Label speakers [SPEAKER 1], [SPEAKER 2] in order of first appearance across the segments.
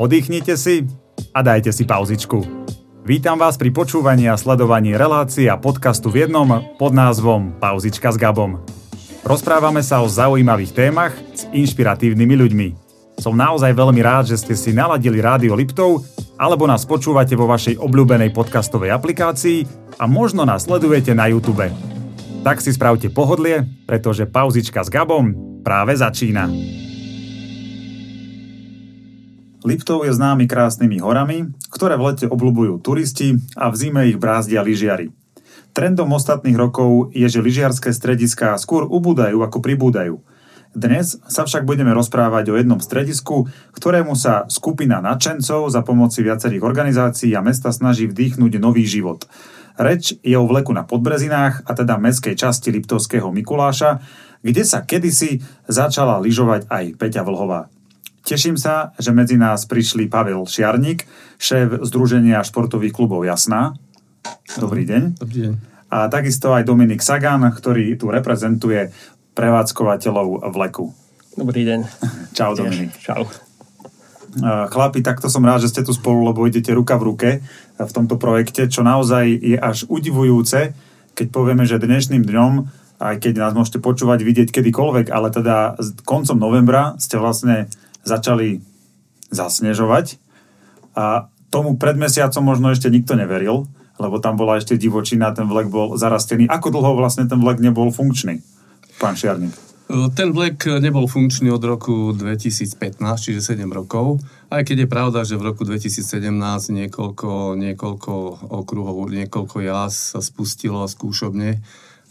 [SPEAKER 1] Oddychnite si a dajte si pauzičku. Vítam vás pri počúvaní a sledovaní relácií a podcastu v jednom pod názvom Pauzička s Gabom. Rozprávame sa o zaujímavých témach s inšpiratívnymi ľuďmi. Som naozaj veľmi rád, že ste si naladili rádio Liptov alebo nás počúvate vo vašej obľúbenej podcastovej aplikácii a možno nás sledujete na YouTube. Tak si spravte pohodlie, pretože pauzička s Gabom práve začína. Liptov je známy krásnymi horami, ktoré v lete obľúbujú turisti a v zime ich brázdia lyžiari. Trendom ostatných rokov je, že lyžiarské strediská skôr ubúdajú ako pribúdajú. Dnes sa však budeme rozprávať o jednom stredisku, ktorému sa skupina nadšencov za pomoci viacerých organizácií a mesta snaží vdýchnuť nový život. Reč je o vleku na Podbrezinách, a teda meskej časti Liptovského Mikuláša, kde sa kedysi začala lyžovať aj Peťa Vlhová. Teším sa, že medzi nás prišli Pavel Šiarník, šéf Združenia športových klubov Jasná. Dobrý deň.
[SPEAKER 2] Dobrý deň.
[SPEAKER 1] A takisto aj Dominik Sagan, ktorý tu reprezentuje prevádzkovateľov vleku.
[SPEAKER 3] Dobrý deň.
[SPEAKER 1] Čau Dominik.
[SPEAKER 3] Čau.
[SPEAKER 1] Chlapi, takto som rád, že ste tu spolu, lebo idete ruka v ruke v tomto projekte, čo naozaj je až udivujúce, keď povieme, že dnešným dňom, aj keď nás môžete počúvať, vidieť kedykoľvek, ale teda koncom novembra ste vlastne začali zasnežovať a tomu pred mesiacom možno ešte nikto neveril, lebo tam bola ešte divočina, ten vlek bol zarastený. Ako dlho vlastne ten vlek nebol funkčný, pán Šiarník?
[SPEAKER 2] Ten vlek nebol funkčný od roku 2015, čiže 7 rokov. Aj keď je pravda, že v roku 2017 niekoľko, niekoľko okruhov, niekoľko jas sa spustilo skúšobne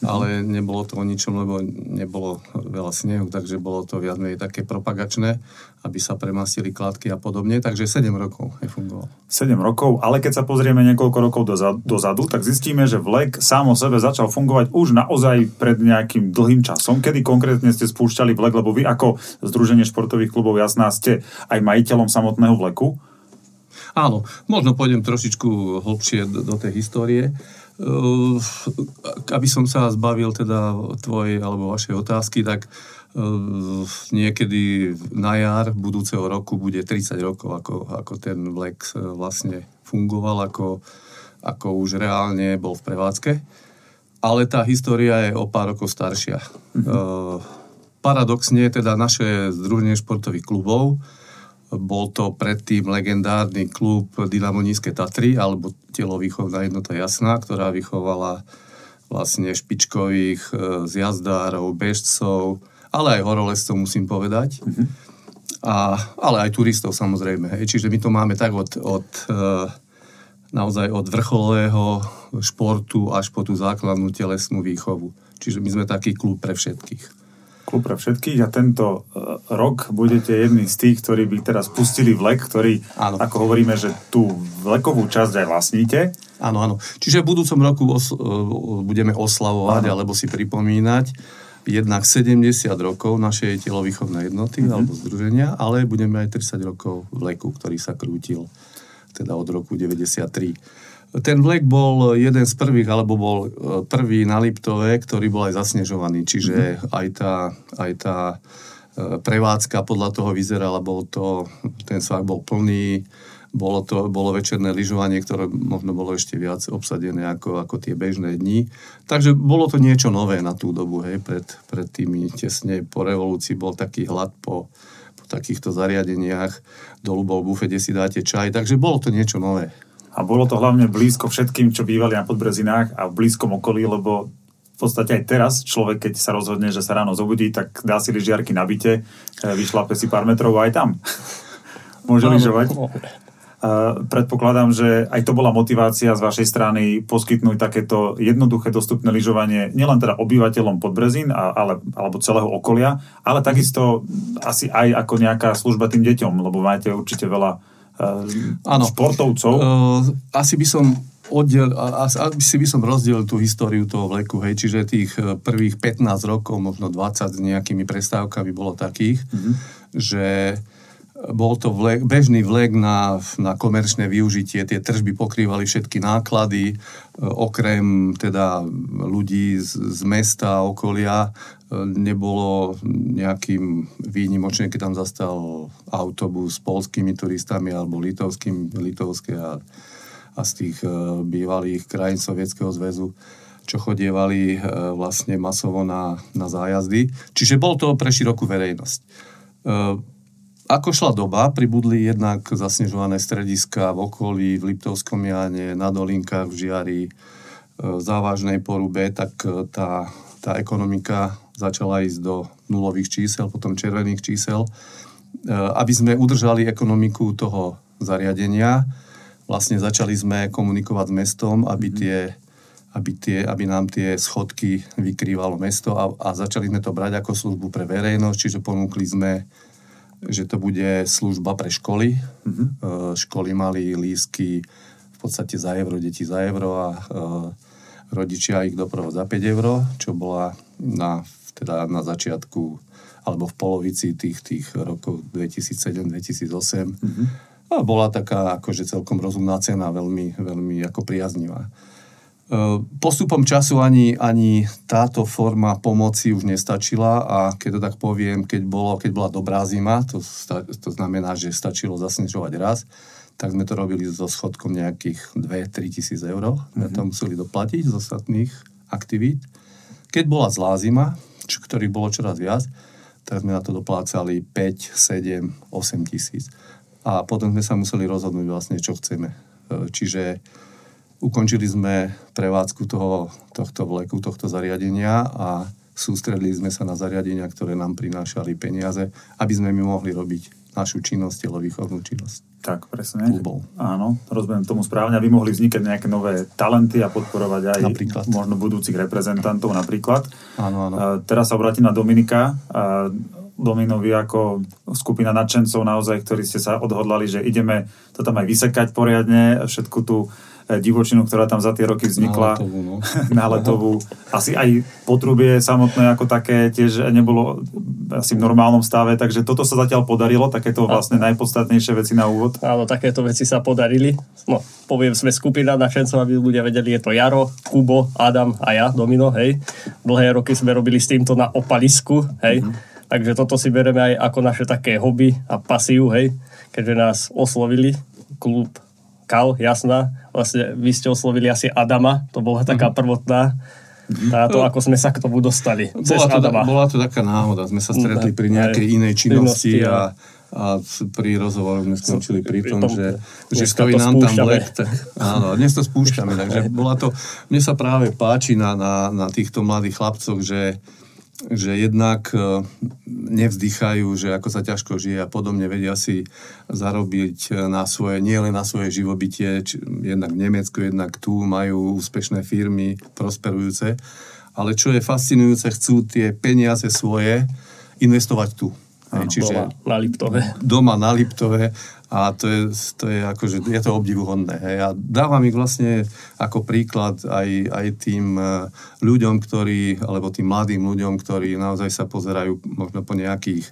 [SPEAKER 2] ale nebolo to o ničom, lebo nebolo veľa snehu, takže bolo to viac menej také propagačné, aby sa premastili kladky a podobne, takže 7 rokov nefungoval.
[SPEAKER 1] 7 rokov, ale keď sa pozrieme niekoľko rokov dozadu, tak zistíme, že vlek sám o sebe začal fungovať už naozaj pred nejakým dlhým časom. Kedy konkrétne ste spúšťali vlek, lebo vy ako Združenie športových klubov Jasná ste aj majiteľom samotného vleku?
[SPEAKER 2] Áno, možno pôjdem trošičku hlbšie do, do tej histórie. Uh, aby som sa zbavil teda tvojej alebo vašej otázky, tak uh, niekedy na jar budúceho roku bude 30 rokov, ako, ako ten vlek vlastne fungoval, ako, ako už reálne bol v prevádzke. Ale tá história je o pár rokov staršia. Mm-hmm. Uh, paradoxne teda naše združenie športových klubov bol to predtým legendárny klub Dynamo Nízke Tatry, alebo telovýchovná jednota Jasná, ktorá vychovala vlastne špičkových e, zjazdárov, bežcov, ale aj horolezcov musím povedať. Mm-hmm. A, ale aj turistov samozrejme. Hej. Čiže my to máme tak od, od e, naozaj od vrcholového športu až po tú základnú telesnú výchovu. Čiže my sme taký klub pre všetkých
[SPEAKER 1] klub pre všetkých a tento uh, rok budete jedni z tých, ktorí by teraz pustili vlek, ktorý, áno. ako hovoríme, že tú vlekovú časť aj vlastníte.
[SPEAKER 2] Áno, áno. Čiže v budúcom roku os- uh, budeme oslavovať áno. alebo si pripomínať jednak 70 rokov našej telovýchovnej jednoty mm-hmm. alebo združenia, ale budeme aj 30 rokov vleku, ktorý sa krútil teda od roku 93. Ten vlek bol jeden z prvých, alebo bol e, prvý na Liptove, ktorý bol aj zasnežovaný, čiže mm-hmm. aj tá, aj tá e, prevádzka podľa toho vyzerala, bol to, ten svak bol plný, bolo to bolo večerné lyžovanie, ktoré možno bolo ešte viac obsadené ako, ako tie bežné dni. Takže bolo to niečo nové na tú dobu, hej, pred, pred tými tesne po revolúcii bol taký hlad po, po takýchto zariadeniach, dolu bol bufet, kde si dáte čaj, takže bolo to niečo nové.
[SPEAKER 1] A bolo to hlavne blízko všetkým, čo bývali na Podbrezinách a v blízkom okolí, lebo v podstate aj teraz človek, keď sa rozhodne, že sa ráno zobudí, tak dá si lyžiarky na byte, e, vyšlape si pár metrov a aj tam môže lyžovať. Uh, predpokladám, že aj to bola motivácia z vašej strany poskytnúť takéto jednoduché dostupné lyžovanie nielen teda obyvateľom Podbrezín, ale, alebo celého okolia, ale takisto asi aj ako nejaká služba tým deťom, lebo máte určite veľa ano. športovcov.
[SPEAKER 2] Asi by som oddiel, asi by som rozdielil tú históriu toho vleku, hej, čiže tých e, prvých 15 rokov, možno 20 s nejakými prestávkami bolo takých, mm-hmm. že bol to vlek, bežný vlek na, na komerčné využitie, tie tržby pokrývali všetky náklady, e, okrem teda ľudí z, z mesta a okolia. E, nebolo nejakým výnimočným, keď tam zastal autobus s polskými turistami alebo litovským, litovské a, a z tých uh, bývalých krajín Sovietskeho zväzu čo chodievali vlastne masovo na, na zájazdy. Čiže bol to pre širokú verejnosť ako šla doba, pribudli jednak zasnežované strediska v okolí, v Liptovskom Jáne, na Dolinkách, v Žiari, e, v závažnej porube, tak e, tá, tá ekonomika začala ísť do nulových čísel, potom červených čísel. E, aby sme udržali ekonomiku toho zariadenia, vlastne začali sme komunikovať s mestom, aby, mhm. tie, aby, tie, aby nám tie schodky vykrývalo mesto a, a začali sme to brať ako službu pre verejnosť, čiže ponúkli sme že to bude služba pre školy. Mm-hmm. Školy mali lísky v podstate za euro, deti za euro a uh, rodičia ich doprovod za 5 euro, čo bola na, teda na začiatku alebo v polovici tých, tých rokov 2007-2008. Mm-hmm. A bola taká akože celkom rozumná cena, veľmi, veľmi ako priaznivá. Postupom času ani, ani táto forma pomoci už nestačila a keď to tak poviem, keď, bolo, keď bola dobrá zima, to, to znamená, že stačilo zasnežovať raz, tak sme to robili so schodkom nejakých 2-3 tisíc eur. Mm-hmm. to museli doplatiť z ostatných aktivít. Keď bola zlá zima, čo, ktorých bolo čoraz viac, tak sme na to doplácali 5, 7, 8 tisíc. A potom sme sa museli rozhodnúť vlastne, čo chceme. E, čiže Ukončili sme prevádzku toho, tohto vleku, tohto zariadenia a sústredili sme sa na zariadenia, ktoré nám prinášali peniaze, aby sme my mohli robiť našu činnosť, telovýchovnú činnosť.
[SPEAKER 1] Tak, presne. Klubov. Áno, rozumiem tomu správne, aby mohli vznikať nejaké nové talenty a podporovať aj napríklad. možno budúcich reprezentantov napríklad.
[SPEAKER 2] Áno, áno.
[SPEAKER 1] teraz sa obratím na Dominika. Dominovi ako skupina nadšencov naozaj, ktorí ste sa odhodlali, že ideme to tam aj vysekať poriadne, všetku tú E, divočinu, ktorá tam za tie roky vznikla. Na letovú, no. Asi aj potrubie samotné ako také tiež nebolo asi v normálnom stave, takže toto sa zatiaľ podarilo, takéto vlastne najpodstatnejšie veci na úvod.
[SPEAKER 3] Áno, takéto veci sa podarili. No, poviem, sme skupina načencov, aby ľudia vedeli, je to Jaro, Kubo, Adam a ja, Domino, hej. Dlhé roky sme robili s týmto na opalisku, hej. Mm-hmm. Takže toto si bereme aj ako naše také hobby a pasiu, hej. Keďže nás oslovili klub Kal, jasná. Vlastne vy ste oslovili asi Adama, to bola taká mhm. prvotná táto, no, ako sme sa k tomu dostali.
[SPEAKER 2] Bola to, Adama. bola to taká náhoda, sme sa stretli pri nejakej inej činnosti a, a pri rozhovoroch sme skončili pri tom, že, že stojí nám tam. Tak, áno, dnes to spúšťame, takže bola to, mne sa práve páči na, na, na týchto mladých chlapcoch, že že jednak e, nevzdychajú, že ako sa ťažko žije a podobne vedia si zarobiť e, na svoje, nie len na svoje živobytie, či, jednak v Nemecku, jednak tu majú úspešné firmy, prosperujúce, ale čo je fascinujúce, chcú tie peniaze svoje investovať tu.
[SPEAKER 3] Áno, Čiže doma na Liptove.
[SPEAKER 2] Doma na Liptove a to je, to je akože, je to obdivuhodné. Hej. A dávam ich vlastne ako príklad aj, aj tým e, ľuďom, ktorí, alebo tým mladým ľuďom, ktorí naozaj sa pozerajú možno po nejakých e,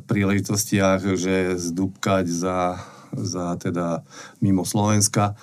[SPEAKER 2] príležitostiach, že zdúbkať za, za teda mimo Slovenska.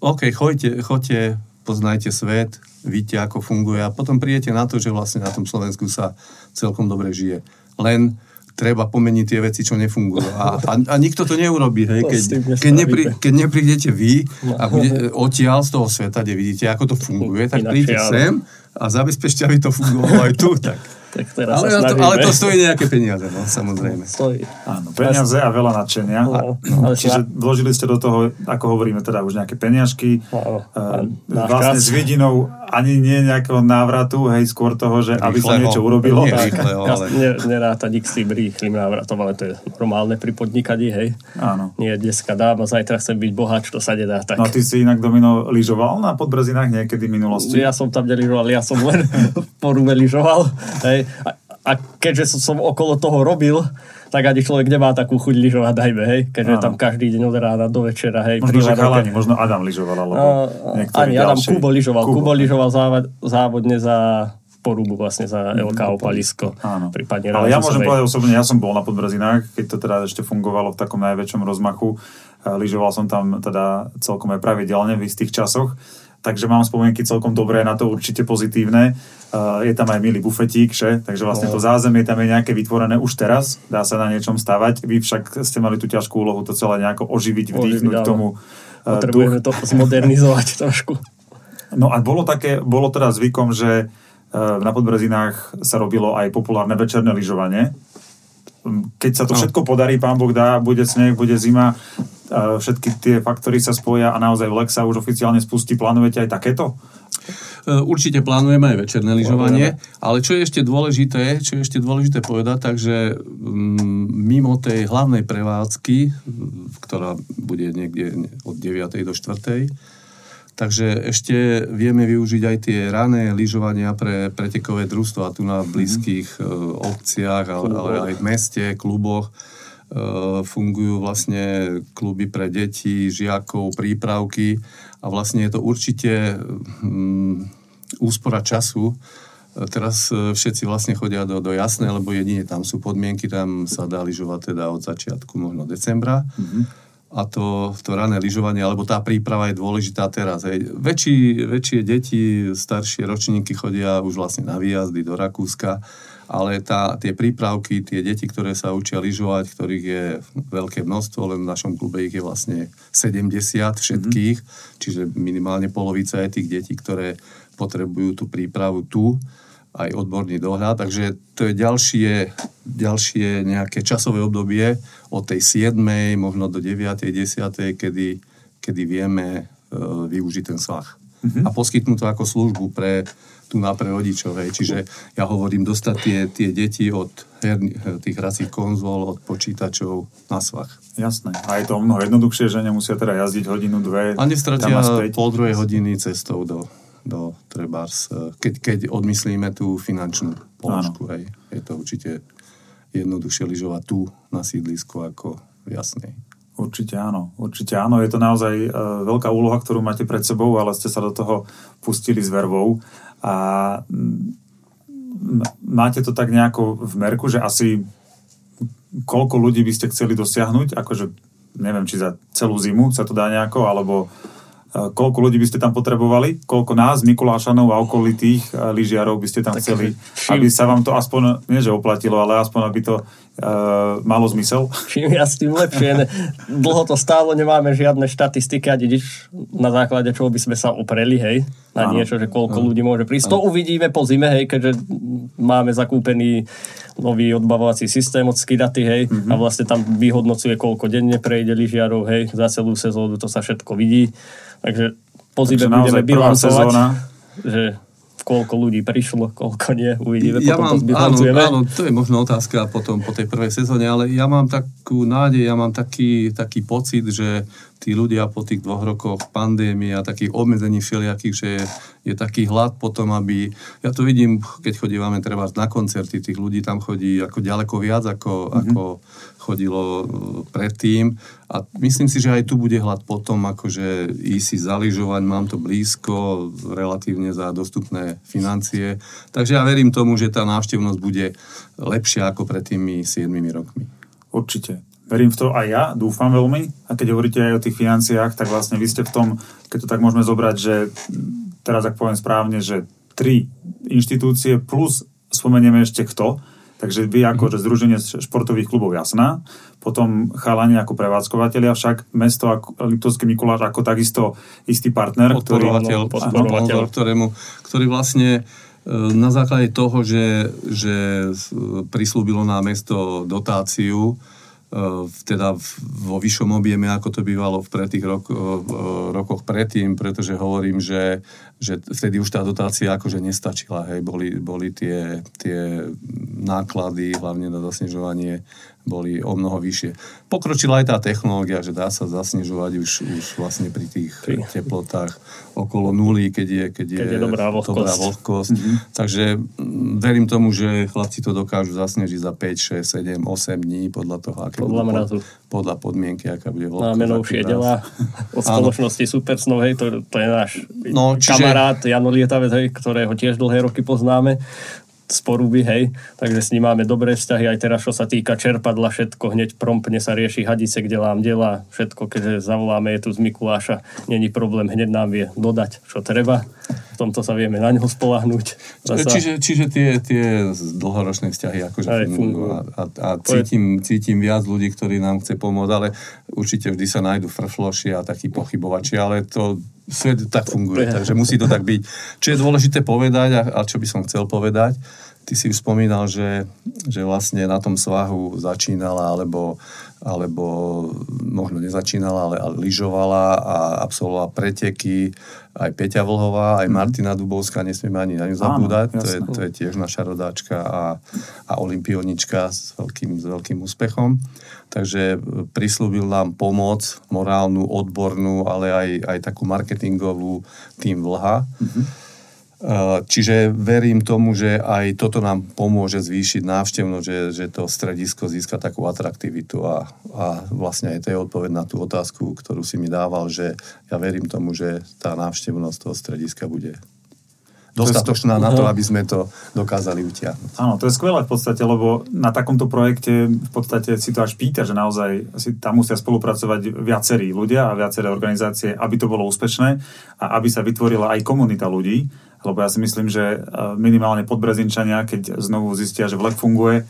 [SPEAKER 2] OK, choďte, choďte, poznajte svet, vidíte, ako funguje a potom prídete na to, že vlastne na tom Slovensku sa celkom dobre žije. Len treba pomeniť tie veci, čo nefungujú. A, a, a nikto to neurobí. Hej? Keď, keď, nepri, keď neprídete vy a bude odtiaľ z toho sveta, kde vidíte, ako to funguje, tak príďte sem a zabezpečte, aby to fungovalo aj tu. Tak.
[SPEAKER 3] Tak teraz
[SPEAKER 2] ale, to, ale to stojí nejaké peniaze, no, samozrejme.
[SPEAKER 3] Stojí.
[SPEAKER 1] Áno, peniaze a veľa nadšenia. No, no, čiže vložili ste do toho, ako hovoríme, teda už nejaké peniažky. No, uh, vlastne s vidinou ani nie nejakého návratu, hej, skôr toho, že aby sa niečo urobilo.
[SPEAKER 3] Nie, rýchleho, ale... Ne, neráta nik s tým rýchlým návratom, ale to je normálne pri podnikaní, hej.
[SPEAKER 1] Áno.
[SPEAKER 3] Nie dneska dám a zajtra chcem byť bohač, to sa nedá tak.
[SPEAKER 1] No ty si inak Domino lyžoval na Podbrzinách niekedy v minulosti?
[SPEAKER 3] Ja som tam nelyžoval, ja som len po Rume lyžoval, hej. A, a keďže som, som okolo toho robil, tak ani človek nemá takú chuť lyžovať, dajme, hej, keďže Áno. tam každý deň od rána do večera, hej.
[SPEAKER 1] Možno, že chalani, možno Adam lyžoval, alebo
[SPEAKER 3] uh, Ani Adam Kubo lyžoval. Kubo, Kubo lyžoval závod, závodne za porubu vlastne za LK Opalisko.
[SPEAKER 1] Áno.
[SPEAKER 3] Prípadne
[SPEAKER 1] Ale ja môžem povedať osobne, ja som bol na Podbrzinách, keď to teda ešte fungovalo v takom najväčšom rozmachu. Lyžoval som tam teda celkom aj pravidelne v istých časoch. Takže mám spomienky celkom dobré na to, určite pozitívne. Uh, je tam aj milý bufetík, že? takže vlastne
[SPEAKER 3] No.
[SPEAKER 1] to zázemie tam je nejaké vytvorené už teraz, dá sa na niečom stavať. Vy však ste mali tú ťažkú úlohu to celé nejako oživiť, vdýchnuť
[SPEAKER 3] áno.
[SPEAKER 1] tomu uh,
[SPEAKER 3] Potrebujeme to zmodernizovať trošku.
[SPEAKER 1] No a bolo také, bolo teda zvykom, že uh, na Podbrezinách sa robilo aj populárne večerné lyžovanie. Keď sa to všetko podarí, pán Boh dá, bude sneh, bude zima, všetky tie faktory sa spoja a naozaj v sa už oficiálne spustí. Plánujete aj takéto?
[SPEAKER 2] E, Určite plánujeme aj večerné lyžovanie, ale čo je ešte dôležité, čo je ešte dôležité povedať, takže mm, mimo tej hlavnej prevádzky, mm, ktorá bude niekde od 9. do 4. Takže ešte vieme využiť aj tie rané lyžovania pre pretekové družstva tu na blízkych e, obciach, ale, ale aj v meste, kluboch. E, fungujú vlastne kluby pre deti, žiakov, prípravky a vlastne je to určite mm, úspora času. E, Teraz e, všetci vlastne chodia do, do jasné, lebo jedine tam sú podmienky, tam sa dá lyžovať teda od začiatku možno decembra. Mm-hmm. A to, to rané lyžovanie, alebo tá príprava je dôležitá teraz. Hej. Väčší, väčšie deti, staršie ročníky chodia už vlastne na výjazdy do Rakúska, ale tá, tie prípravky, tie deti, ktoré sa učia lyžovať, ktorých je veľké množstvo, len v našom klube ich je vlastne 70 všetkých, mm-hmm. čiže minimálne polovica je tých detí, ktoré potrebujú tú prípravu tu, aj odborný dohľad, takže to je ďalšie, ďalšie nejaké časové obdobie od tej 7. možno do 9. 10. kedy, kedy vieme e, využiť ten svah. Mm-hmm. A poskytnúť to ako službu pre tu na pre rodičov. Hej. Čiže ja hovorím dostať tie, tie deti od herni, tých hracích konzol, od počítačov na svah.
[SPEAKER 1] Jasné. A je to o mnoho jednoduchšie, že nemusia teda jazdiť hodinu, dve.
[SPEAKER 2] A nestratia pol druhej hodiny cestou do, do Trebars, keď, keď odmyslíme tú finančnú položku. Hej. Je to určite jednoduchšie lyžovať tu na sídlisku ako v Jasnej.
[SPEAKER 1] Určite áno, určite áno. Je to naozaj e, veľká úloha, ktorú máte pred sebou, ale ste sa do toho pustili s vervou. A máte to tak nejako v merku, že asi koľko ľudí by ste chceli dosiahnuť, akože neviem, či za celú zimu sa to dá nejako, alebo koľko ľudí by ste tam potrebovali, koľko nás, Mikulášanov a okolitých e, lyžiarov by ste tam
[SPEAKER 3] Tak,
[SPEAKER 1] chceli,
[SPEAKER 3] čím-
[SPEAKER 1] aby sa vám to aspoň, nie že oplatilo, ale aspoň aby to uh, malo zmysel.
[SPEAKER 3] Čím viac, tým lepšie. Dlho to stálo, nemáme žiadne štatistiky a nič, na základe čoho by sme sa opreli, hej, na
[SPEAKER 1] Áno.
[SPEAKER 3] niečo, že koľko ľudí môže prísť. To uvidíme po zime, hej, keďže máme zakúpený nový odbavovací systém od Skidaty, hej, a vlastne tam vyhodnocuje, koľko denne prejde lyžiarov, hej, za celú sezónu to sa všetko vidí. Takže po zime budeme bilancovať,
[SPEAKER 1] sezóna.
[SPEAKER 3] že koľko ľudí prišlo, koľko nie, uvidíme,
[SPEAKER 2] Ja
[SPEAKER 3] potom
[SPEAKER 2] mám,
[SPEAKER 3] to
[SPEAKER 2] áno, áno, to je možno otázka potom po tej prvej sezóne, ale ja mám takú nádej, ja mám taký, taký pocit, že tí ľudia po tých dvoch rokoch pandémie a takých obmedzení všelijakých, že je, je taký hlad potom, aby... Ja to vidím, keď chodívame treba na koncerty, tých ľudí tam chodí ako ďaleko viac, ako, mm-hmm. ako chodilo e, predtým. A myslím si, že aj tu bude hlad potom, akože ísť si zaližovať, mám to blízko, relatívne za dostupné financie. Takže ja verím tomu, že tá návštevnosť bude lepšia ako pred tými 7 rokmi.
[SPEAKER 1] Určite. Verím v to aj ja, dúfam veľmi. A keď hovoríte aj o tých financiách, tak vlastne vy ste v tom, keď to tak môžeme zobrať, že teraz ak poviem správne, že tri inštitúcie plus spomenieme ešte kto, takže vy ako že Združenie športových klubov Jasná, potom chalani ako prevádzkovateľia, však mesto ako Liptovský Mikuláš ako takisto istý partner, ktorý...
[SPEAKER 2] podporovateľ,
[SPEAKER 3] Áno, podporovateľ.
[SPEAKER 2] ktorému, ktorý vlastne e, na základe toho, že, že prislúbilo na mesto dotáciu, teda vo vyššom objeme, ako to bývalo v pre tých rok, e, rokoch predtým, pretože hovorím, že, že vtedy už tá dotácia akože nestačila. Hej. Boli, boli tie, tie náklady, hlavne na zasnežovanie boli o mnoho vyššie. Pokročila aj tá technológia, že dá sa zasnežovať už, už vlastne pri tých pri. teplotách okolo nuly, keď je, keď je,
[SPEAKER 3] keď je dobrá vlhkosť.
[SPEAKER 2] Dobrá vlhkosť. Mm-hmm. Takže verím tomu, že chlapci to dokážu zasnežiť za 5, 6, 7, 8 dní podľa toho, aké
[SPEAKER 3] podľa
[SPEAKER 2] mrazu. Podľa podmienky, aká bude vlhkosť.
[SPEAKER 3] Máme novšie delá od spoločnosti Supersnov, hej, to, to je náš no, čiže... kamarát Jano Lietavec, hej, ktorého tiež dlhé roky poznáme z Poruby, hej, takže s ním máme dobré vzťahy, aj teraz, čo sa týka čerpadla, všetko hneď promptne sa rieši hadice, kde lám dela, všetko, keďže zavoláme je tu z Mikuláša, není problém, hneď nám vie dodať, čo treba, v tomto sa vieme na ňo spolahnúť.
[SPEAKER 2] Zasa... Čiže, čiže tie, tie dlhoročné vzťahy akože aj, fungujú a, a, a cítim, cítim viac ľudí, ktorí nám chce pomôcť, ale určite vždy sa nájdu frfloši a takí pochybovači, ale to svet tak funguje, takže musí to tak byť. Čo je dôležité povedať a, a čo by som chcel povedať, ty si už spomínal, že, že vlastne na tom svahu začínala, alebo, alebo možno nezačínala, ale, ale lyžovala a absolvovala preteky aj Peťa Vlhová, aj mhm. Martina Dubovská, nesmieme ani na ňu zabúdať, Áno, to, je, to je tiež naša rodáčka a, a olimpionička s veľkým, s veľkým úspechom. Takže prislúbil nám pomoc, morálnu, odbornú, ale aj, aj takú marketingovú tým Vlha. Mm-hmm čiže verím tomu, že aj toto nám pomôže zvýšiť návštevnosť, že, že to stredisko získa takú atraktivitu a, a vlastne aj to je odpoveď na tú otázku, ktorú si mi dával, že ja verím tomu, že tá návštevnosť toho strediska bude dostatočná na to, aby sme to dokázali utiahnuť.
[SPEAKER 1] Áno, to je skvelé v podstate, lebo na takomto projekte v podstate si to až pýta, že naozaj si tam musia spolupracovať viacerí ľudia a viaceré organizácie, aby to bolo úspešné a aby sa vytvorila aj komunita ľudí, lebo ja si myslím, že e, minimálne podbrezinčania, keď znovu zistia, že vlek funguje, e,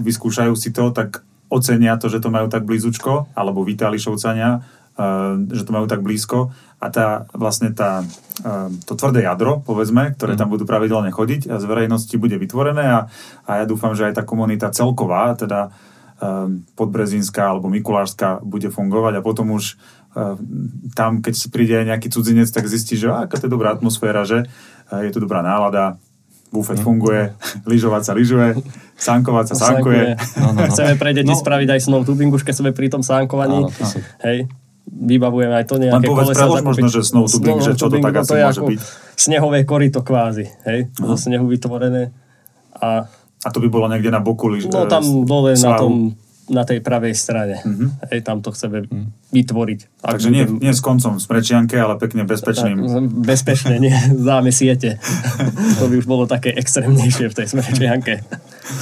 [SPEAKER 1] vyskúšajú si to, tak ocenia to, že to majú tak blízučko, alebo Lišovcania, e, že to majú tak blízko a tá vlastne tá, to tvrdé jadro, povedzme, ktoré tam mhm. budú pravidelne chodiť a z verejnosti bude vytvorené a, a ja dúfam, že aj tá komunita celková, teda podbrezinská alebo mikulášská bude fungovať a potom už tam, keď si príde aj nejaký cudzinec, tak zistí, že aká to je dobrá atmosféra, že je tu dobrá nálada, bufet mm. funguje, lyžovať sa lyžuje, sánkovať sa sánkuje.
[SPEAKER 3] No, no, no. Chceme pre deti no. spraviť aj snow tubing, už keď sme pri tom sánkovaní. Áno, Hej, vybavujeme aj to nejaké Len
[SPEAKER 1] povedz kolesa. Len možno, že snow tubing, snow že čo to tak asi môže byť.
[SPEAKER 3] Snehové korito kvázi, hej, zo snehu vytvorené. A,
[SPEAKER 1] a to by bolo niekde na boku lyž,
[SPEAKER 3] No tam dole na tom na tej pravej strane. Mm-hmm. Hej, tam to chceme mm. vytvoriť.
[SPEAKER 1] Takže nie, nie s koncom z prečianke, ale pekne bezpečným.
[SPEAKER 3] Bezpečne, nie záme siete. to by už bolo také extrémnejšie v tej smerčianke.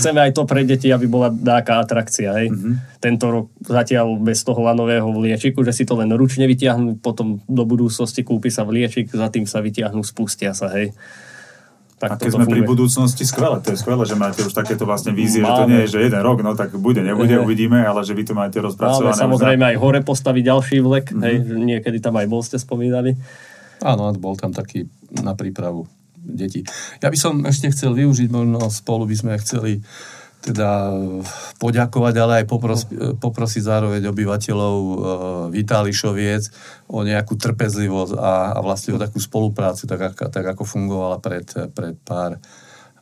[SPEAKER 3] Chceme aj to pre deti, aby bola dáka atrakcia. Hej. Mm-hmm. Tento rok zatiaľ bez toho lanového vliečiku, že si to len ručne vytiahnu, potom do budúcnosti kúpi sa vliečik, za tým sa vytiahnu, spustia sa. Hej.
[SPEAKER 1] Tak a keď sme funguje. pri budúcnosti, skvelé, to je skvelé, že máte už takéto vlastne vízie, Máme. že to nie je, že jeden rok, no tak bude, nebude, e, uvidíme, ale že vy to máte rozpracované.
[SPEAKER 3] Máme samozrejme aj hore postaviť ďalší vlek, mm-hmm. hej, niekedy tam aj bol ste spomínali.
[SPEAKER 2] Áno, bol tam taký na prípravu detí. Ja by som ešte chcel využiť, možno spolu by sme chceli teda poďakovať, ale aj popros, poprosiť zároveň obyvateľov e, Vitálišoviec o nejakú trpezlivosť a, a vlastne o takú spoluprácu, tak, tak ako fungovala pred, pred, pár,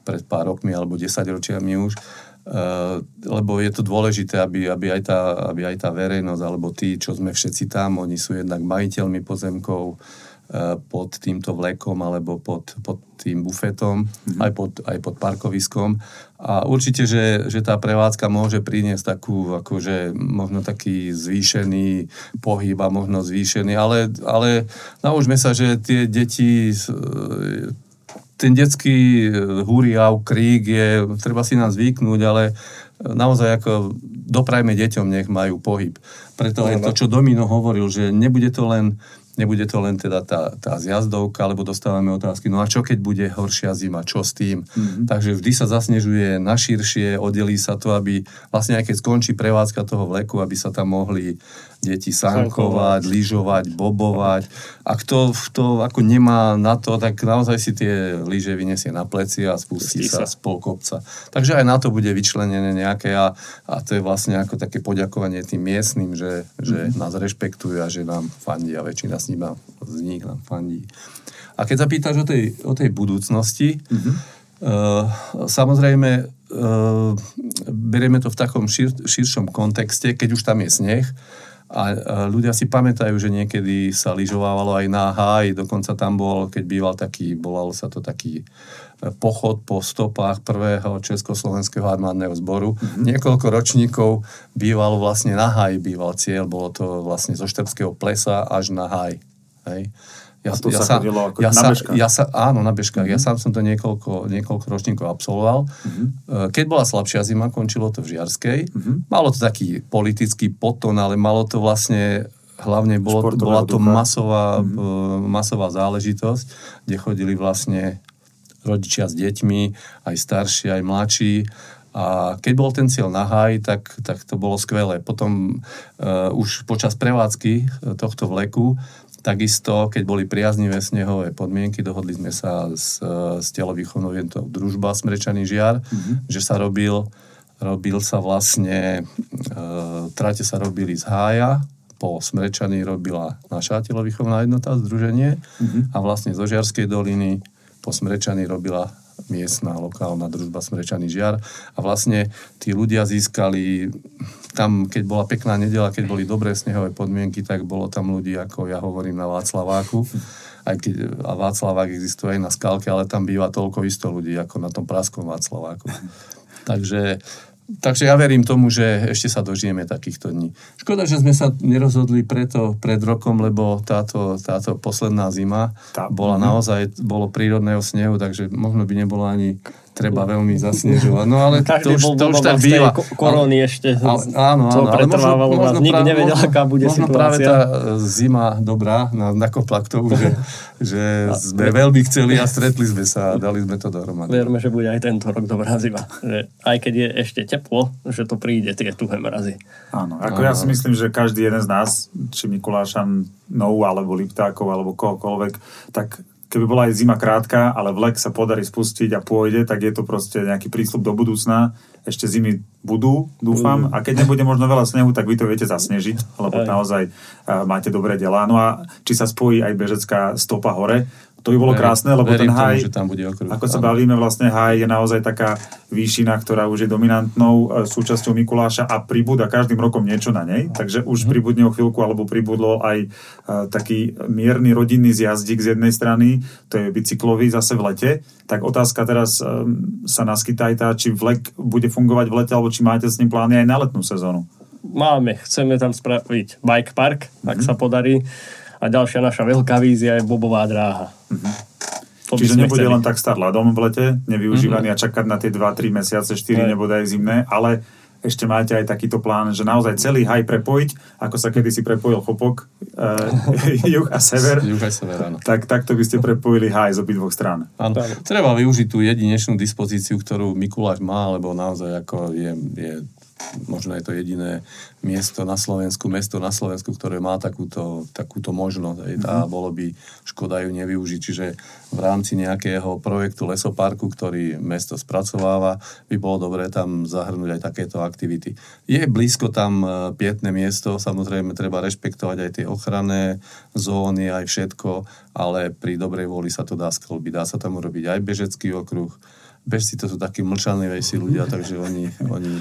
[SPEAKER 2] pred pár rokmi alebo desaťročiami už. E, lebo je to dôležité, aby, aby, aj tá, aby aj tá verejnosť alebo tí, čo sme všetci tam, oni sú jednak majiteľmi pozemkov, pod týmto vlekom alebo pod, pod tým bufetom, mm-hmm. aj, pod, aj pod parkoviskom. A určite, že, že tá prevádzka môže priniesť takú, akože možno taký zvýšený pohyb a možno zvýšený, ale, ale naučme sa, že tie deti ten detský húriav, krík je, treba si nám zvyknúť, ale naozaj ako doprajme deťom, nech majú pohyb. Preto aj to, čo Domino hovoril, že nebude to len Nebude to len teda tá, tá zjazdovka, lebo dostávame otázky, no a čo keď bude horšia zima, čo s tým? Mm-hmm. Takže vždy sa zasnežuje na širšie, oddelí sa to, aby vlastne aj keď skončí prevádzka toho vleku, aby sa tam mohli deti sankovať, lyžovať, bobovať. A kto, kto ako nemá na to, tak naozaj si tie lyže vyniesie na pleci a spustí sa, sa z polkopca. Takže aj na to bude vyčlenené nejaké a, a to je vlastne ako také poďakovanie tým miestnym, že, že mm-hmm. nás rešpektujú a že nám fandí a väčšina z nich, z nich nám fandí. A keď sa pýtaš o tej, o tej budúcnosti, mm-hmm. uh, samozrejme berieme to v takom šir, širšom kontexte, keď už tam je sneh, a ľudia si pamätajú, že niekedy sa lyžovávalo aj na háj, dokonca tam bol, keď býval taký, volalo sa to taký pochod po stopách prvého Československého armádneho zboru. Mm-hmm. Niekoľko ročníkov bývalo vlastne na haj, býval cieľ, bolo to vlastne zo Štrbského plesa až na haj. Hej.
[SPEAKER 1] Ja, a to ja sa chodilo ako
[SPEAKER 2] ja
[SPEAKER 1] na bežkách?
[SPEAKER 2] Ja sa, áno, na bežkách. Mm-hmm. Ja sám som to niekoľko, niekoľko ročníkov absolvoval. Mm-hmm. Keď bola slabšia zima, končilo to v Žiarskej. Mm-hmm. Malo to taký politický poton, ale malo to vlastne hlavne bolo, bola to masová, mm-hmm. masová záležitosť, kde chodili vlastne rodičia s deťmi, aj starší, aj mladší. A keď bol ten cieľ na haj, tak, tak to bolo skvelé. Potom uh, už počas prevádzky tohto vleku, takisto, keď boli priaznivé snehové podmienky, dohodli sme sa s, e, s telovýchovnou jednotou družba Smrečaný žiar, mm-hmm. že sa robil, robil sa vlastne, uh, trate sa robili z hája, po Smrečaní robila naša telovýchovná jednota, združenie mm-hmm. a vlastne zo Žiarskej doliny po Smrečaní robila miestna lokálna družba Smrečaný žiar a vlastne tí ľudia získali tam, keď bola pekná nedela, keď boli dobré snehové podmienky, tak bolo tam ľudí, ako ja hovorím na Václaváku, aj keď a Václavák existuje aj na skalke, ale tam býva toľko isto ľudí, ako na tom praskom Václaváku. Takže Takže ja verím tomu, že ešte sa dožijeme takýchto dní. Škoda, že sme sa nerozhodli preto pred rokom, lebo táto, táto posledná zima Tá, bola naozaj, bolo prírodného snehu, takže možno by nebolo ani treba veľmi zasnežovať. No ale
[SPEAKER 3] Každý
[SPEAKER 2] to už,
[SPEAKER 3] bol
[SPEAKER 2] to už tak býva.
[SPEAKER 3] Korony ešte.
[SPEAKER 2] Ale, áno, áno. Ale možno, možno,
[SPEAKER 3] Nikto nevedel,
[SPEAKER 2] možno,
[SPEAKER 3] aká bude
[SPEAKER 2] možno
[SPEAKER 3] situácia.
[SPEAKER 2] práve tá zima dobrá na, nakopla k tomu, že, že sme veľmi chceli a stretli sme sa a dali sme to dohromady.
[SPEAKER 3] Verme, že bude aj tento rok dobrá zima. Že aj keď je ešte teplo, že to príde tie tuhé mrazy.
[SPEAKER 1] Áno, ako áno. ja si myslím, že každý jeden z nás, či Mikulášanov, alebo Liptákov, alebo kohokoľvek, tak keby bola aj zima krátka, ale vlek sa podarí spustiť a pôjde, tak je to proste nejaký prísľub do budúcna. Ešte zimy budú, dúfam. A keď nebude možno veľa snehu, tak vy to viete zasnežiť, lebo naozaj máte dobré delá. No a či sa spojí aj bežecká stopa hore, to by bolo Verím, krásne, lebo ten haj,
[SPEAKER 2] tomu, že tam bude okruh,
[SPEAKER 1] ako sa bavíme, vlastne haj je naozaj taká výšina, ktorá už je dominantnou e, súčasťou Mikuláša a pribúda každým rokom niečo na nej, takže už mm-hmm. pribudne o chvíľku, alebo pribudlo aj uh, taký mierny rodinný zjazdík z jednej strany, to je bicyklový zase v lete, tak otázka teraz um, sa naskytá aj tá, či vlek bude fungovať v lete, alebo či máte s ním plány aj na letnú sezónu.
[SPEAKER 3] Máme, chceme tam spraviť bike park, mm-hmm. ak sa podarí a ďalšia naša veľká vízia je bobová dráha.
[SPEAKER 1] Mm-hmm. Čiže nebude chceli. len tak stať ľadom v lete, nevyužívaný mm-hmm. a čakať na tie 2-3 mesiace, 4 aj. nebodaj zimné, ale ešte máte aj takýto plán, že naozaj celý haj prepojiť, ako sa kedysi prepojil Chopok, uh, juh a sever.
[SPEAKER 2] Juh a sever, áno.
[SPEAKER 1] Tak takto by ste prepojili haj z obidvoch strán.
[SPEAKER 2] Áno. Treba využiť tú jedinečnú dispozíciu, ktorú Mikuláš má, lebo naozaj ako je, je možno je to jediné miesto na Slovensku, mesto na Slovensku, ktoré má takúto, takúto možnosť. Mm-hmm. A bolo by škoda ju nevyužiť. Čiže v rámci nejakého projektu lesoparku, ktorý mesto spracováva, by bolo dobré tam zahrnúť aj takéto aktivity. Je blízko tam e, pietné miesto, samozrejme treba rešpektovať aj tie ochranné zóny, aj všetko, ale pri dobrej vôli sa to dá sklbiť. Dá sa tam urobiť aj bežecký okruh, bežci to sú takí mlčanlivejší ľudia, takže oni, oni,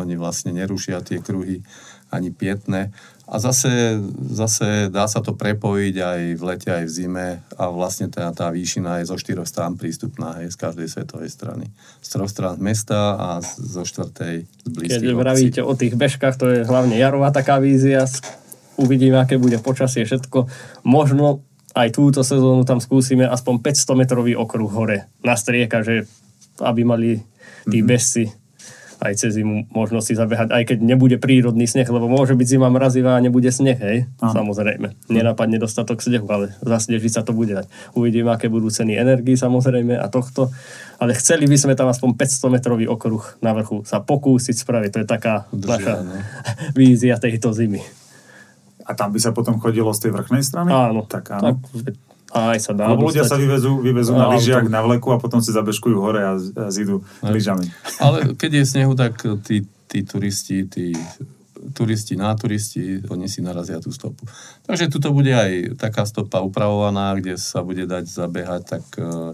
[SPEAKER 2] oni vlastne nerušia tie kruhy ani pietné. A zase, zase dá sa to prepojiť aj v lete, aj v zime a vlastne tá, tá výšina je zo štyroch strán prístupná hej, z každej svetovej strany. Z troch strán mesta a zo štvrtej z blízkych
[SPEAKER 3] Keď vravíte o tých bežkách, to je hlavne jarová taká vízia. Uvidíme, aké bude počasie, všetko. Možno aj túto sezónu tam skúsime aspoň 500 metrový okruh hore na strieka, že aby mali tí mm-hmm. aj cez zimu možno si zabehať, aj keď nebude prírodný sneh, lebo môže byť zima mrazivá a nebude sneh, hej, Aha. samozrejme. Nenapadne dostatok snehu, ale zasnežiť sa to bude dať. Uvidíme, aké budú ceny energii, samozrejme, a tohto. Ale chceli by sme tam aspoň 500 metrový okruh na vrchu sa pokúsiť spraviť. To je taká Držia, naša ne? vízia tejto zimy.
[SPEAKER 1] A tam by sa potom chodilo z tej vrchnej strany?
[SPEAKER 3] Áno.
[SPEAKER 1] Tak áno.
[SPEAKER 3] Tak, aj sa dá
[SPEAKER 1] Lebo ľudia sa vyvezú, vyvezú na lyžiach, na vleku a potom si zabežkujú hore a, a zídu lyžami.
[SPEAKER 2] Ale keď je snehu, tak tí, tí turisti, tí turisti na turisti, oni si narazia tú stopu. Takže tuto bude aj taká stopa upravovaná, kde sa bude dať zabehať, tak uh,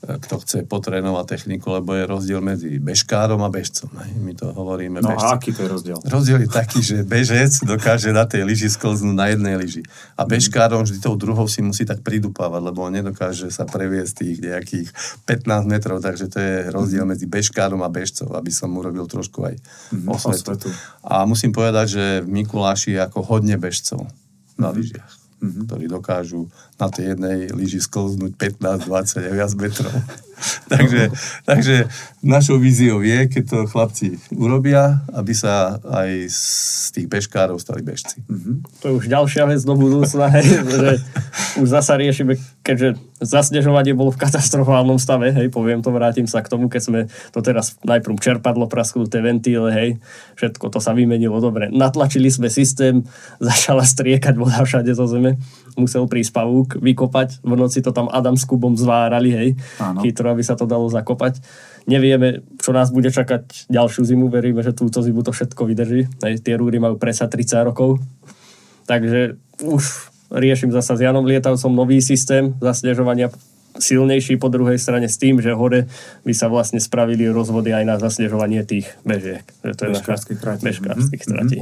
[SPEAKER 2] kto chce potrénovať techniku, lebo je rozdiel medzi bežkárom a bežcom. Hej. My to hovoríme
[SPEAKER 1] No
[SPEAKER 2] bežcom.
[SPEAKER 1] a aký to je rozdiel?
[SPEAKER 2] Rozdiel je taký, že bežec dokáže na tej lyži sklznúť na jednej lyži. A bežkárom vždy tou druhou si musí tak pridupávať, lebo on nedokáže sa previesť tých nejakých 15 metrov, takže to je rozdiel medzi bežkárom a bežcov, aby som urobil trošku aj osvetu.
[SPEAKER 1] osvetu.
[SPEAKER 2] A musím povedať, že v Mikuláši je ako hodne bežcov na lyžiach ktorí dokážu na tej jednej lyži sklznúť 15, 20 a viac metrov. takže, takže našou víziou je, keď to chlapci urobia, aby sa aj z tých bežkárov stali bežci.
[SPEAKER 3] To je už ďalšia vec do budúcna, hej, že už zasa riešime, keďže zasnežovanie bolo v katastrofálnom stave, hej, poviem to, vrátim sa k tomu, keď sme to teraz najprv čerpadlo, prasknuté ventíle, hej, všetko to sa vymenilo dobre. Natlačili sme systém, začala striekať voda všade zo zeme, musel prísť pavúk, vykopať, v noci to tam Adam s Kubom zvárali, hej,
[SPEAKER 1] Áno.
[SPEAKER 3] chytro, aby sa to dalo zakopať. Nevieme, čo nás bude čakať ďalšiu zimu, veríme, že túto zimu to všetko vydrží. Hej, tie rúry majú presa 30 rokov, takže už riešim zasa s Janom Lietavcom nový systém zasnežovania silnejší po druhej strane s tým, že hore by sa vlastne spravili rozvody aj na zasnežovanie tých bežiek. Že to je
[SPEAKER 1] Bežkárskych tratí.
[SPEAKER 3] Bežkárskych
[SPEAKER 1] Mhm,
[SPEAKER 3] tratí.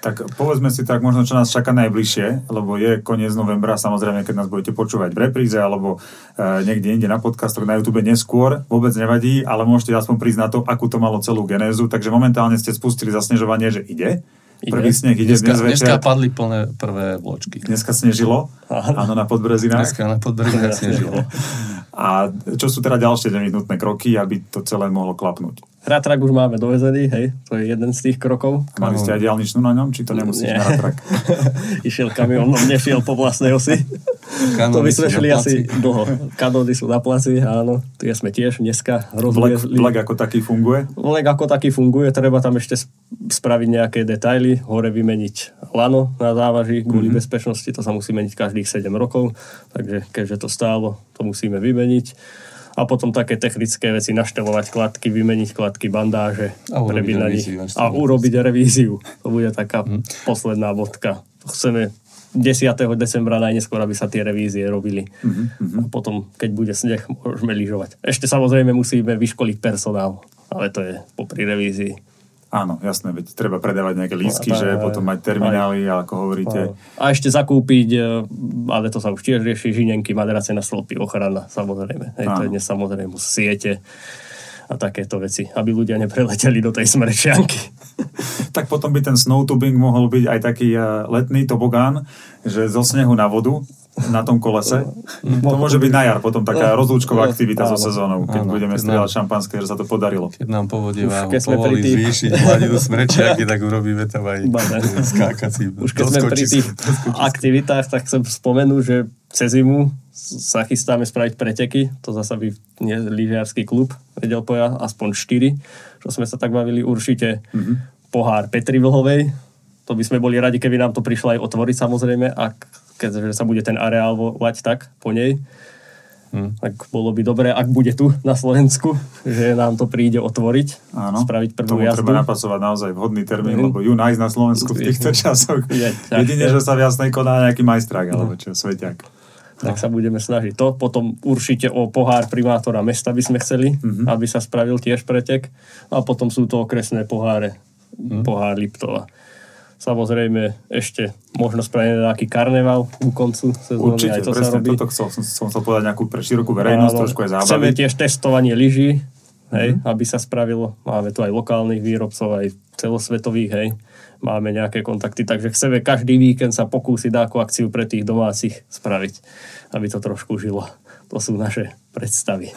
[SPEAKER 1] Tak povedzme si tak možno, čo nás čaká najbližšie, lebo je koniec novembra, samozrejme, keď nás budete počúvať v repríze alebo e, niekde inde na podcastoch na YouTube neskôr, vôbec nevadí, ale môžete aspoň prísť na to, akú to malo celú genézu. Takže momentálne ste spustili zasnežovanie, že ide.
[SPEAKER 3] Ide.
[SPEAKER 1] Prvý sneh ide
[SPEAKER 2] Dneska,
[SPEAKER 1] dnes
[SPEAKER 2] dneska
[SPEAKER 1] večer.
[SPEAKER 2] padli plné prvé vločky.
[SPEAKER 1] Dneska snežilo, áno, na podbrezinách.
[SPEAKER 2] Dneska na podbrezách snežilo.
[SPEAKER 1] A čo sú teda ďalšie nevyhnutné kroky, aby to celé mohlo klapnúť?
[SPEAKER 3] Ratrak už máme dovezený, hej, to je jeden z tých krokov.
[SPEAKER 1] Mali ste aj diálničnú na ňom, či to nemusíš
[SPEAKER 3] Nie.
[SPEAKER 1] na ratrak?
[SPEAKER 3] Išiel kamionom, nešiel po vlastnej osi. to
[SPEAKER 2] Kanóny
[SPEAKER 3] by sme šli
[SPEAKER 2] na
[SPEAKER 3] asi dlho. Kanóny sú na placi, áno. Tu sme tiež dneska
[SPEAKER 1] Black,
[SPEAKER 3] rozliezli.
[SPEAKER 1] Black ako taký funguje?
[SPEAKER 3] Vlek ako taký funguje, treba tam ešte sp- spraviť nejaké detaily, hore vymeniť lano na závaží kvôli mm-hmm. bezpečnosti, to sa musí meniť každých 7 rokov, takže keďže to stálo, to musíme vymeniť. A potom také technické veci, naštelovať kladky, vymeniť kladky, bandáže,
[SPEAKER 2] A urobiť
[SPEAKER 3] prebiť na nich a urobiť revíziu. To bude taká posledná bodka. Chceme 10. decembra najneskôr, aby sa tie revízie robili. A potom, keď bude sneh, môžeme lyžovať. Ešte samozrejme musíme vyškoliť personál, ale to je popri revízii.
[SPEAKER 1] Áno, jasné, veď treba predávať nejaké lístky,
[SPEAKER 3] No,
[SPEAKER 1] že
[SPEAKER 3] tak,
[SPEAKER 1] potom mať terminály, a ako hovoríte.
[SPEAKER 3] A ešte zakúpiť, e, ale to sa už tiež rieši, žinenky, madrace na stĺpy, ochrana, samozrejme. Hej, to je dnes samozrejme siete a takéto veci, aby ľudia nepreleteli do tej smrečianky.
[SPEAKER 1] Tak potom by ten snowtubing mohol byť aj taký eh, letný tobogán, že zo snehu na vodu na tom kolese. To môže byť na jar potom taká rozlúčková aktivita so sezónou, keď
[SPEAKER 2] Áno,
[SPEAKER 1] budeme strieľať šampanské, že sa to podarilo.
[SPEAKER 2] Keď nám povodie
[SPEAKER 3] Už keď sme pri
[SPEAKER 2] povolí
[SPEAKER 3] tých-
[SPEAKER 2] zvýšiť hladinu smrečiaky, tak urobíme tam aj skákací.
[SPEAKER 3] Už keď sme pri tých aktivitách, tak chcem spomenúť, že cez zimu sa chystáme spraviť preteky. To zasa by nie, lyžiarsky klub vedel povedať, aspoň 4, čo sme sa tak bavili určite. Pohár Petri Vlhovej, to by sme boli radi, keby nám to prišlo aj otvoriť samozrejme, ak, keďže sa bude ten areál volať tak po nej.
[SPEAKER 2] Hm.
[SPEAKER 3] Tak bolo by dobré, ak bude tu na Slovensku, že nám to príde otvoriť,
[SPEAKER 1] Áno,
[SPEAKER 3] spraviť prvú
[SPEAKER 1] tomu
[SPEAKER 3] jazdu.
[SPEAKER 1] treba napasovať naozaj vhodný termín,
[SPEAKER 3] Mhm.
[SPEAKER 1] lebo ju nájsť na Slovensku v týchto časoch.
[SPEAKER 3] Je, tak.
[SPEAKER 1] Jedine, že sa viac koná nejaký majstrák, alebo čo, sveťák.
[SPEAKER 3] tak sa budeme snažiť to. Potom určite o pohár primátora mesta by sme chceli, mm-hmm. aby sa spravil tiež pretek. A potom sú to okresné poháre. Mm. Pohár Liptova. Samozrejme ešte možno spraviť nejaký karneval ku koncu sezóny.
[SPEAKER 1] Určite,
[SPEAKER 3] aj to sa
[SPEAKER 1] presne
[SPEAKER 3] robí.
[SPEAKER 1] toto chcel, som, som chcel povedať nejakú pre širokú verejnosť,
[SPEAKER 3] Áno,
[SPEAKER 1] trošku aj
[SPEAKER 3] Chceme
[SPEAKER 1] zábavy. Mhm.
[SPEAKER 3] tiež testovanie lyží, hej, aby sa spravilo. Máme tu aj lokálnych výrobcov, aj celosvetových, hej. Máme nejaké kontakty, takže chceme každý víkend sa pokúsiť akú akciu pre tých domácich spraviť, aby to trošku žilo. To sú naše predstavy.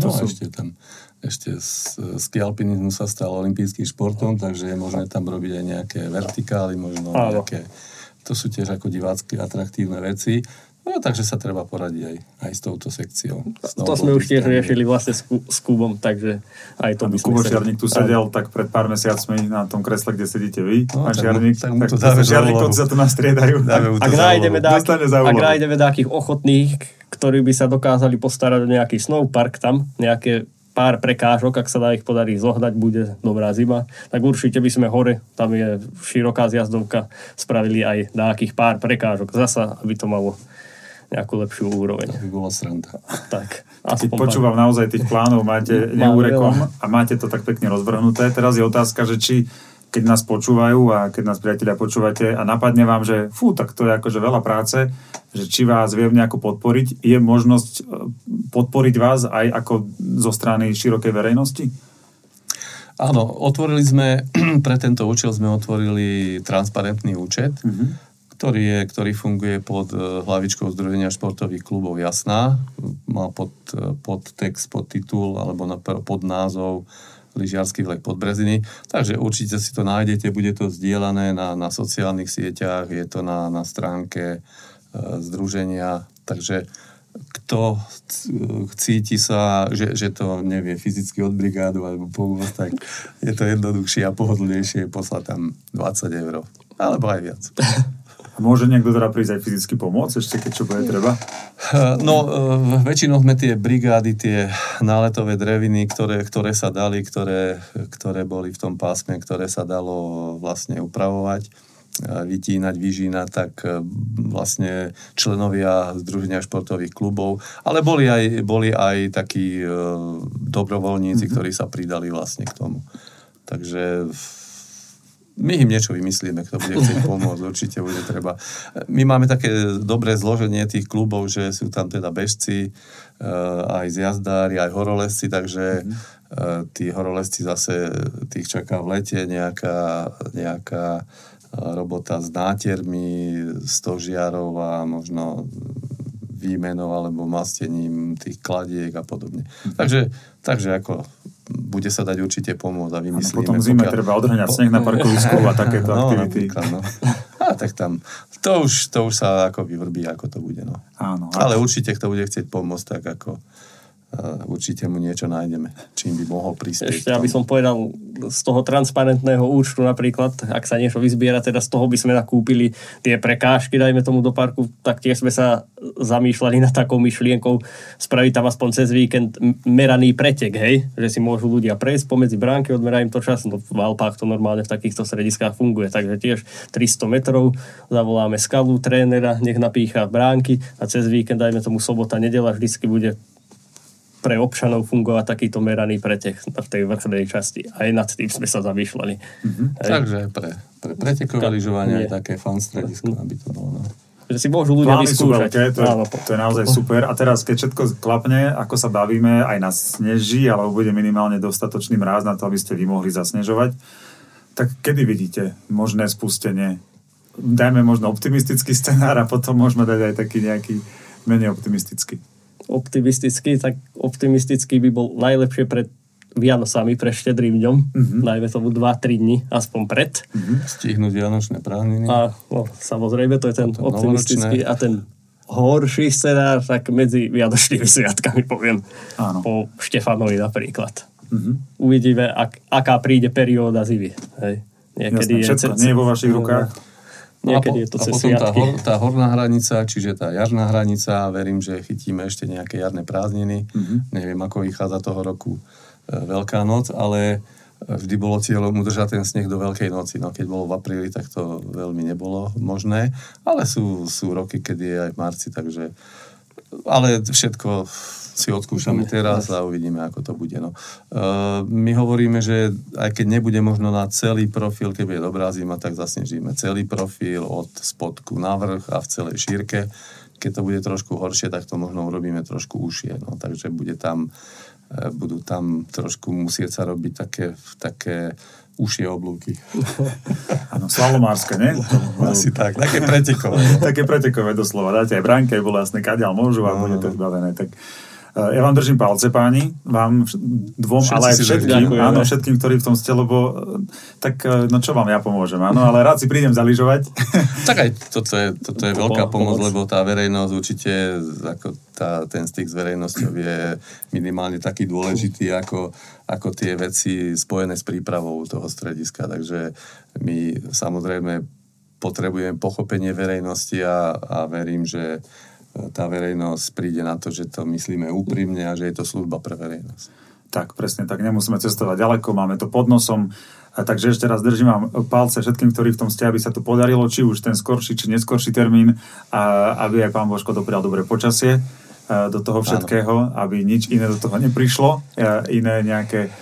[SPEAKER 2] No a ešte tam ešte z, ski alpinizmu sa stal olympijským športom, takže je možné tam robiť aj nejaké vertikály, možno
[SPEAKER 3] Áno.
[SPEAKER 2] nejaké, to sú tiež ako divácky atraktívne veci. No takže sa treba poradiť aj, aj s touto sekciou.
[SPEAKER 3] To sme už tiež riešili vlastne s, Ku- s Kubom, takže aj to by sme
[SPEAKER 1] Kubo. Šiarník tu sedel tak pred pár mesiacmi na tom kresle, kde sedíte vy,
[SPEAKER 2] No,
[SPEAKER 1] pán
[SPEAKER 2] tak
[SPEAKER 1] Šiarník.
[SPEAKER 2] tak mu to dáme za
[SPEAKER 1] Šiarníkovci
[SPEAKER 2] úlohu.
[SPEAKER 1] sa tu nastriedajú.
[SPEAKER 2] Dáme mu to
[SPEAKER 3] Ak
[SPEAKER 2] za
[SPEAKER 3] nájdeme, dáky,
[SPEAKER 1] za
[SPEAKER 3] ak nájdeme nejakých ochotných, ktorí by sa dokázali postarať o nejaký snowpark tam, nejaké pár prekážok, ak sa dá ich podarí zohnať, bude dobrá zima, tak určite by sme hore, tam je široká zjazdovka, spravili aj nejakých pár prekážok. Zasa, aby to malo nejakú lepšiu úroveň.
[SPEAKER 2] To by bolo sranda.
[SPEAKER 3] Tak,
[SPEAKER 1] Keď počúvam naozaj tých plánov, máte neúrekom a máte to tak pekne rozvrhnuté. Teraz je otázka, že či keď nás počúvajú a keď nás priatelia počúvate a napadne vám, že fú, tak to je akože veľa práce, že či vás viem nejako podporiť, je možnosť e, podporiť vás aj ako zo strany širokej verejnosti?
[SPEAKER 2] Áno, otvorili sme, pre tento účel sme otvorili transparentný účet, ktorý, je, ktorý funguje pod eh, hlavičkou Združenia športových klubov Jasná. Má pod, eh, pod text, pod titul alebo na, pod názov lyžiarsky vlek pod Breziny. Takže určite si to nájdete, bude to zdieľané na, na sociálnych sieťach, je to na, na stránke e, združenia. Takže kto cíti sa, že, že to nevie fyzicky od brigádu alebo pomôcť, tak je to jednoduchšie a pohodlnejšie poslať tam 20 eur. Alebo aj viac.
[SPEAKER 1] Môže niekto teda prísť aj fyzicky pomôcť, ešte keď čo bude treba?
[SPEAKER 2] No, e, väčšinou sme tie brigády, tie náletové dreviny, ktoré, ktoré sa dali, ktoré, ktoré boli v tom pásme, ktoré sa dalo vlastne upravovať, e, vytínať, vyžínať, tak e, vlastne členovia Združenia športových klubov, ale boli aj, boli aj takí dobrovoľníci, mm-hmm. ktorí sa pridali vlastne k tomu. Takže my im niečo vymyslíme, kto bude chcieť pomôcť, určite bude treba. My máme také dobré zloženie tých klubov, že sú tam teda bežci, e, aj z jazdári, aj horolezci, takže mm-hmm. tí horolezci zase tých čaká v lete nejaká, nejaká e, robota s nátermi, stožiarov a možno výmenou alebo mastením tých kladiek a podobne. Mm-hmm. Takže, takže ako bude sa dať určite pomôcť a
[SPEAKER 1] Áno,
[SPEAKER 2] vymyslíme.
[SPEAKER 1] potom zime
[SPEAKER 2] pokiaľ-
[SPEAKER 1] treba odhrňať sneh na parkovisku a takéto
[SPEAKER 2] no,
[SPEAKER 1] aktivity.
[SPEAKER 2] no. A tak tam, to už, to už sa ako vyvrbí, ako to bude, no.
[SPEAKER 1] Áno.
[SPEAKER 2] Ale určite, kto bude chcieť pomôcť, tak ako určite mu niečo nájdeme, čím by mohol prispieť.
[SPEAKER 3] Ešte, aby som povedal, z toho transparentného účtu napríklad, ak sa niečo vyzbiera, teda z toho by sme nakúpili tie prekážky, dajme tomu do parku, tak tiež sme sa zamýšľali nad takou myšlienkou spraviť tam aspoň cez víkend meraný pretek, hej? Že si môžu ľudia prejsť pomedzi bránky, odmerá im to čas, no v Alpách to normálne v takýchto strediskách funguje, takže tiež 300 metrov, zavoláme skalu trénera, nech napícha bránky a cez víkend, dajme tomu sobota, nedela, vždycky bude pre občanov fungovať takýto meraný pretek v tej vrchnej časti. Aj nad tým sme sa zamýšľali. Mm-hmm.
[SPEAKER 2] Takže pre, pre pretekové lyžovanie
[SPEAKER 3] nie.
[SPEAKER 2] aj také fan stredisko, aby to bolo. No.
[SPEAKER 3] Že si môžu ľudia
[SPEAKER 1] Plány
[SPEAKER 3] vyskúšať.
[SPEAKER 1] veľké, to je,
[SPEAKER 3] Áno,
[SPEAKER 1] to je naozaj super. A teraz, keď všetko klapne, ako sa bavíme, aj na sneží, alebo bude minimálne dostatočný mráz na to, aby ste vy mohli zasnežovať, tak kedy vidíte možné spustenie? Dajme možno optimistický scenár a potom môžeme dať aj taký nejaký menej optimistický.
[SPEAKER 3] Optimisticky, tak optimisticky by bol najlepšie pred Vianocami, pre štedrým dňom, mm-hmm. dajme tomu 2-3 dní, aspoň pred.
[SPEAKER 2] Stihnúť vianočné prázdniny.
[SPEAKER 3] A no, samozrejme, to je ten
[SPEAKER 2] To
[SPEAKER 3] optimistický
[SPEAKER 2] novoročné.
[SPEAKER 3] a ten horší scenár, tak medzi Vianočnými sviatkami poviem.
[SPEAKER 1] Áno.
[SPEAKER 3] Po Štefanovi napríklad.
[SPEAKER 1] Mhm.
[SPEAKER 3] Uvidíme, ak, aká príde perióda zimy. Hej.
[SPEAKER 1] Jasné, všetko nie je vo vašich rukách.
[SPEAKER 3] Niekedy je to
[SPEAKER 2] a
[SPEAKER 3] cez
[SPEAKER 2] potom tá, hor, tá horná hranica, čiže tá jarná hranica, verím, že chytíme ešte nejaké jarné prázdniny. Mm-hmm. Neviem, ako vychádza toho roku e, Veľká noc, ale e, vždy bolo cieľom udržať ten sneh do Veľkej noci. No keď bolo v apríli, tak to veľmi nebolo možné, ale sú, sú roky, kedy je aj v marci, takže ale všetko si odskúšame teraz a uvidíme, ako to bude. No. Uh, my hovoríme, že aj keď nebude možno na celý profil, keď bude dobrá zima, tak zasnežíme celý profil od spodku na vrch a v celej šírke. Keď to bude trošku horšie, tak to možno urobíme trošku užšie. No. Takže bude tam, eh, budú tam trošku musieť sa robiť také, také užšie oblúky.
[SPEAKER 1] Áno, slalomárske, nie?
[SPEAKER 2] Asi tak, také pretekové.
[SPEAKER 1] Také pretekové doslova. Dáte aj bránke, bolo jasné, kadiaľ môžu a
[SPEAKER 2] No,
[SPEAKER 1] bude
[SPEAKER 2] no.
[SPEAKER 1] to vybavené. Tak ja vám držím palce, páni, vám dvom,
[SPEAKER 2] Všetci
[SPEAKER 1] ale aj všetkým,
[SPEAKER 3] ďakujeme.
[SPEAKER 1] áno, všetkým, ktorí v tom ste, lebo eh, tak eh, no čo vám ja pomôžem, áno, ale rád si prídem zaližovať.
[SPEAKER 2] Tak aj toto je, toto je veľká
[SPEAKER 3] pomoc.
[SPEAKER 2] pomoc, lebo tá verejnosť určite, ako tá, ten styk s verejnosťou je minimálne taký dôležitý ako, ako tie veci spojené s prípravou toho strediska. Takže my samozrejme potrebujeme pochopenie verejnosti a, a verím, že tá verejnosť príde na to, že to myslíme úprimne a že je to služba pre verejnosť.
[SPEAKER 1] Tak, presne tak. Nemusíme cestovať ďaleko, máme to pod nosom. A takže ešte raz držím vám palce všetkým, ktorí v tom ste, aby sa to podarilo, či už ten skorší, či neskorší termín, a aby aj pán Božko doprial dobré počasie do toho všetkého, Áno. aby nič iné do toho neprišlo, iné nejaké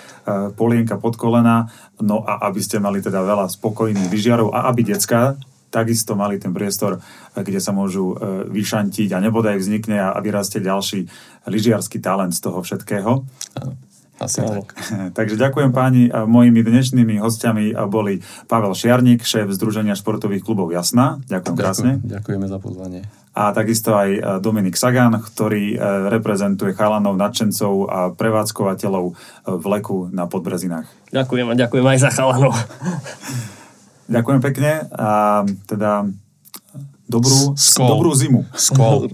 [SPEAKER 1] polienka pod kolena, no a aby ste mali teda veľa spokojných lyžiarov a aby decka takisto mali ten priestor, kde sa môžu e, vyšantiť a nebodaj vznikne a vyrastie ďalší lyžiarský talent z toho všetkého.
[SPEAKER 2] Asi tak.
[SPEAKER 1] Takže ďakujem páni. Mojimi dnešnými hostiami boli Pavel Šiarník, šéf Združenia športových klubov Jasná. Ďakujem, ďakujem krásne.
[SPEAKER 2] Ďakujeme za pozvanie.
[SPEAKER 1] A takisto aj e, Dominik Sagan, ktorý e, reprezentuje chalanov, nadšencov a prevádzkovateľov e, v Leku na Podbrezinách.
[SPEAKER 3] Ďakujem a ďakujem aj za chalanov.
[SPEAKER 1] ďakujem pekne a teda dobrú, Skol. dobrú zimu.
[SPEAKER 2] Skol.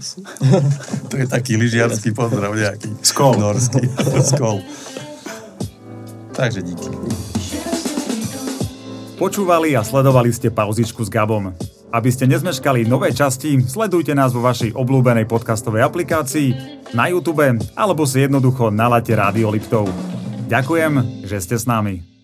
[SPEAKER 2] to je taký lyžiarský pozdrav nejaký.
[SPEAKER 1] Skol.
[SPEAKER 2] Norský. Skol. Takže díky.
[SPEAKER 1] Počúvali a sledovali ste pauzičku s Gabom. Aby ste nezmeškali nové časti, sledujte nás vo vašej obľúbenej podcastovej aplikácii, na YouTube alebo si jednoducho naláte Rádio Liptov. Ďakujem, že ste s nami.